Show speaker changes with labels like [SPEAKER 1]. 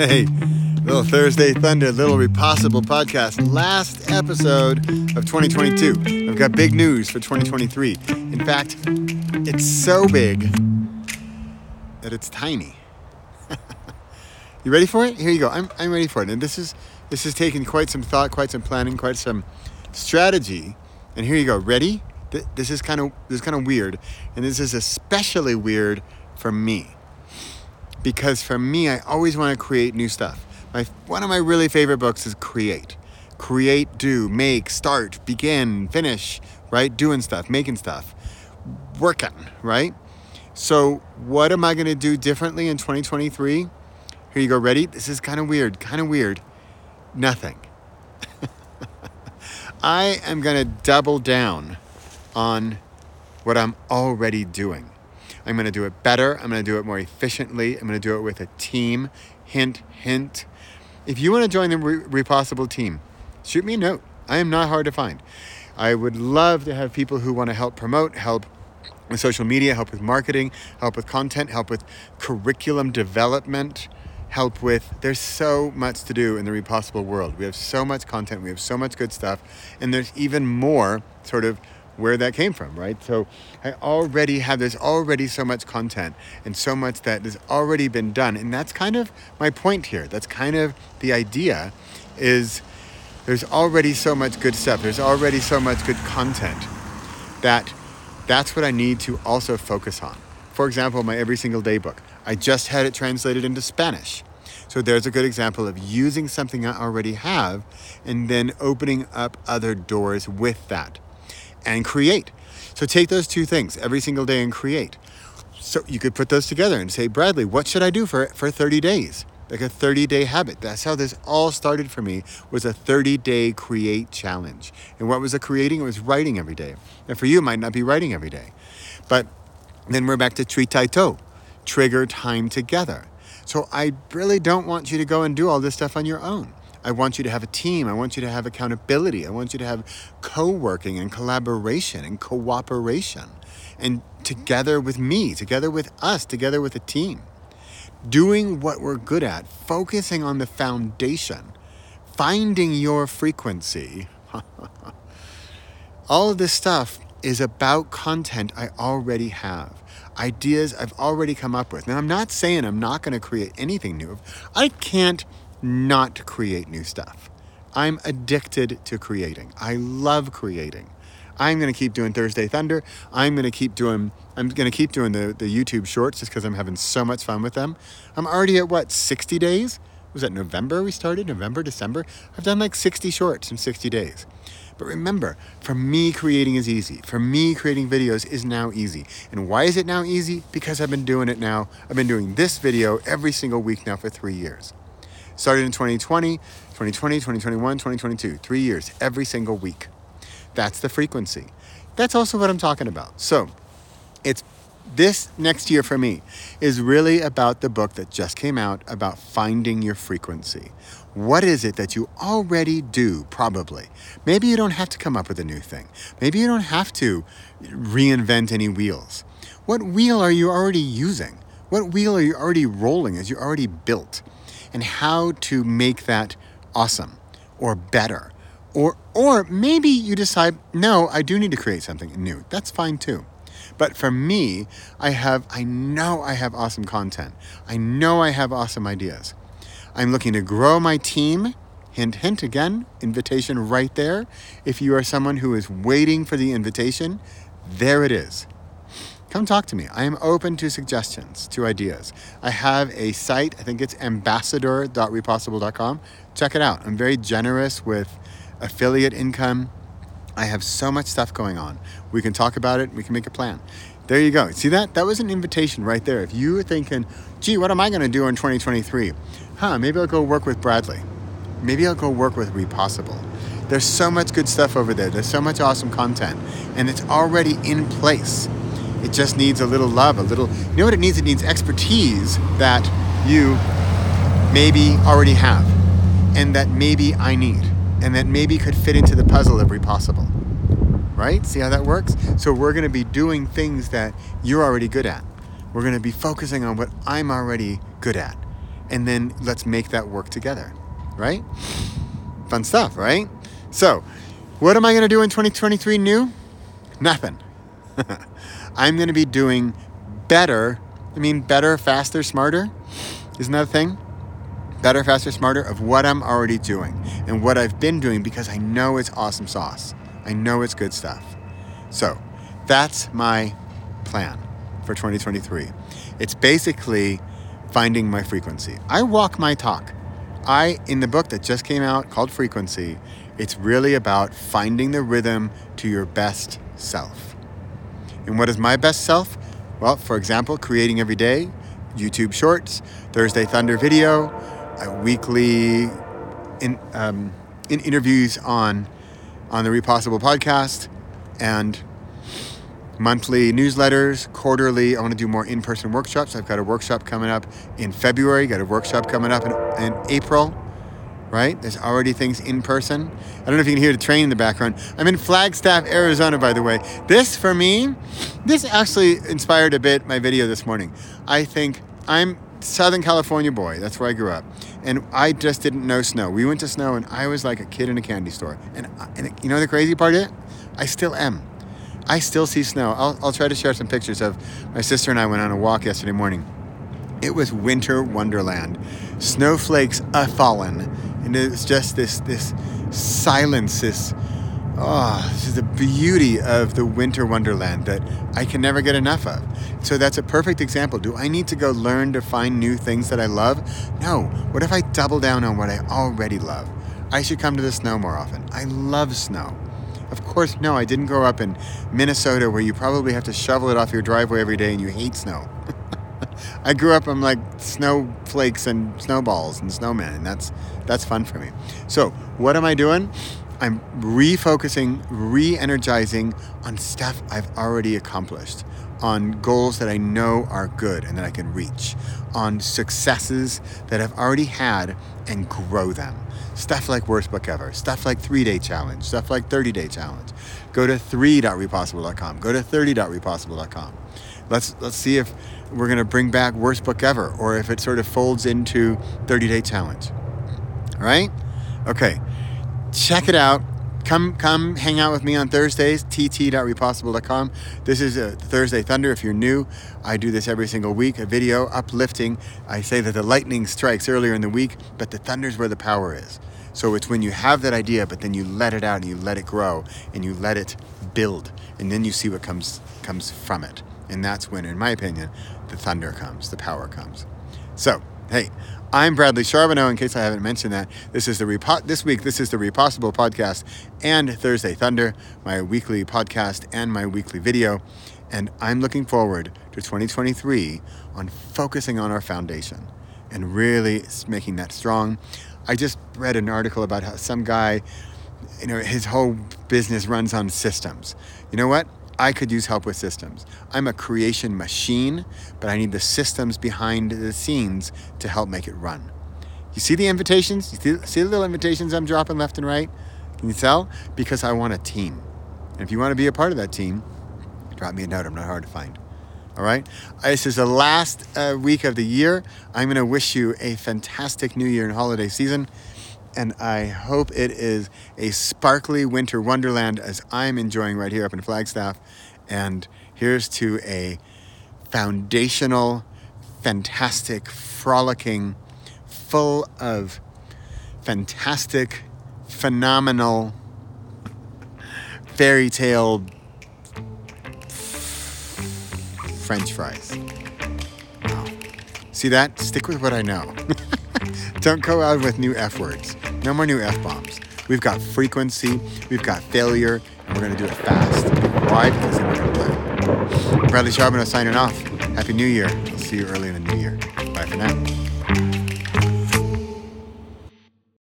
[SPEAKER 1] Hey, little Thursday Thunder, little Repossible podcast. Last episode of 2022. I've got big news for 2023. In fact, it's so big that it's tiny. you ready for it? Here you go. I'm, I'm ready for it. And this is this is taking quite some thought, quite some planning, quite some strategy. And here you go. Ready? This is kind of this is kind of weird, and this is especially weird for me because for me, I always want to create new stuff. My, one of my really favorite books is Create. Create, do, make, start, begin, finish, right? Doing stuff, making stuff, working, right? So, what am I going to do differently in 2023? Here you go, ready? This is kind of weird, kind of weird. Nothing. I am going to double down on what I'm already doing. I'm going to do it better. I'm going to do it more efficiently. I'm going to do it with a team. Hint, hint. If you want to join the Re- Repossible team, shoot me a note. I am not hard to find. I would love to have people who want to help promote, help with social media, help with marketing, help with content, help with curriculum development, help with. There's so much to do in the Repossible world. We have so much content, we have so much good stuff, and there's even more sort of where that came from, right? So I already have, there's already so much content and so much that has already been done. And that's kind of my point here. That's kind of the idea is there's already so much good stuff. There's already so much good content that that's what I need to also focus on. For example, my every single day book. I just had it translated into Spanish. So there's a good example of using something I already have and then opening up other doors with that and create. So take those two things every single day and create. So you could put those together and say, Bradley, what should I do for, for 30 days? Like a 30 day habit. That's how this all started for me was a 30 day create challenge. And what was the creating? It was writing every day. And for you, it might not be writing every day. But then we're back to Tree Tai To, trigger time together. So I really don't want you to go and do all this stuff on your own. I want you to have a team. I want you to have accountability. I want you to have co working and collaboration and cooperation. And together with me, together with us, together with a team. Doing what we're good at, focusing on the foundation, finding your frequency. All of this stuff is about content I already have, ideas I've already come up with. Now, I'm not saying I'm not going to create anything new. I can't not create new stuff. I'm addicted to creating. I love creating. I'm going to keep doing Thursday Thunder. I'm going to keep doing I'm going to keep doing the, the YouTube shorts just because I'm having so much fun with them. I'm already at what 60 days? Was that November we started? November, December? I've done like 60 shorts in 60 days. But remember, for me, creating is easy. For me, creating videos is now easy. And why is it now easy? Because I've been doing it now. I've been doing this video every single week now for three years. Started in 2020, 2020, 2021, 2022. Three years, every single week. That's the frequency. That's also what I'm talking about. So it's this next year for me is really about the book that just came out about finding your frequency. What is it that you already do, probably? Maybe you don't have to come up with a new thing. Maybe you don't have to reinvent any wheels. What wheel are you already using? What wheel are you already rolling as you already built? And how to make that awesome or better. Or, or maybe you decide, no, I do need to create something new. That's fine too. But for me, I have, I know I have awesome content. I know I have awesome ideas. I'm looking to grow my team. Hint, hint again, invitation right there. If you are someone who is waiting for the invitation, there it is come talk to me. I am open to suggestions, to ideas. I have a site, I think it's ambassador.repossible.com. Check it out. I'm very generous with affiliate income. I have so much stuff going on. We can talk about it, we can make a plan. There you go. See that? That was an invitation right there. If you were thinking, gee, what am I going to do in 2023? Huh, maybe I'll go work with Bradley. Maybe I'll go work with Repossible. There's so much good stuff over there. There's so much awesome content, and it's already in place. It just needs a little love, a little. You know what it needs? It needs expertise that you maybe already have, and that maybe I need, and that maybe could fit into the puzzle of Repossible. Right? See how that works? So we're going to be doing things that you're already good at. We're going to be focusing on what I'm already good at. and then let's make that work together, right? Fun stuff, right? So, what am I going to do in 2023 new? Nothing. I'm going to be doing better. I mean, better, faster, smarter. Isn't that a thing? Better, faster, smarter of what I'm already doing and what I've been doing because I know it's awesome sauce. I know it's good stuff. So, that's my plan for 2023. It's basically finding my frequency. I walk my talk. I, in the book that just came out called Frequency, it's really about finding the rhythm to your best self. And what is my best self? Well, for example, creating every day, YouTube Shorts, Thursday Thunder video, weekly in, um, in interviews on on the Repossible podcast, and monthly newsletters, quarterly. I want to do more in-person workshops. I've got a workshop coming up in February. Got a workshop coming up in, in April. Right? There's already things in person. I don't know if you can hear the train in the background. I'm in Flagstaff, Arizona, by the way. This, for me, this actually inspired a bit my video this morning. I think I'm Southern California boy. That's where I grew up, and I just didn't know snow. We went to snow, and I was like a kid in a candy store. And, uh, and you know the crazy part is, I still am. I still see snow. I'll, I'll try to share some pictures of my sister and I went on a walk yesterday morning. It was winter wonderland. Snowflakes a fallen, and it's just this this silence, this oh, this is the beauty of the winter wonderland that I can never get enough of. So that's a perfect example. Do I need to go learn to find new things that I love? No. What if I double down on what I already love? I should come to the snow more often. I love snow. Of course, no, I didn't grow up in Minnesota where you probably have to shovel it off your driveway every day and you hate snow. I grew up on like snowflakes and snowballs and snowmen, and that's that's fun for me. So, what am I doing? I'm refocusing, re-energizing on stuff I've already accomplished, on goals that I know are good and that I can reach, on successes that I've already had and grow them. Stuff like worst book ever, stuff like three day challenge, stuff like 30 day challenge. Go to 3.repossible.com, go to 30.repossible.com. Let's let's see if we're gonna bring back worst book ever or if it sort of folds into 30 day challenge. All right? Okay. Check it out come come hang out with me on Thursdays, tt.repossible.com. This is a Thursday Thunder. If you're new, I do this every single week, a video uplifting. I say that the lightning strikes earlier in the week, but the thunder's where the power is. So it's when you have that idea, but then you let it out and you let it grow and you let it build, and then you see what comes comes from it. And that's when, in my opinion, the thunder comes, the power comes. So, hey, I'm Bradley Charbonneau. In case I haven't mentioned that, this is the Repo- this week. This is the Repossible podcast and Thursday Thunder, my weekly podcast and my weekly video, and I'm looking forward to 2023 on focusing on our foundation and really making that strong. I just read an article about how some guy, you know, his whole business runs on systems. You know what? I could use help with systems. I'm a creation machine, but I need the systems behind the scenes to help make it run. You see the invitations? You see, the little invitations I'm dropping left and right? Can you tell? Because I want a team. And if you want to be a part of that team, drop me a note. I'm not hard to find. All right? This is the last uh, week of the year. I'm going to wish you a fantastic new year and holiday season and I hope it is a sparkly winter wonderland as I'm enjoying right here up in Flagstaff. And here's to a foundational, fantastic, frolicking, full of fantastic, phenomenal, fairy tale French fries. Wow. See that? Stick with what I know. Don't go out with new F words. No more new F bombs. We've got frequency, we've got failure, and we're going to do it fast. Why? Because we're going to play. Bradley Charbonneau signing off. Happy New Year. I'll see you early in the new year. Bye for now.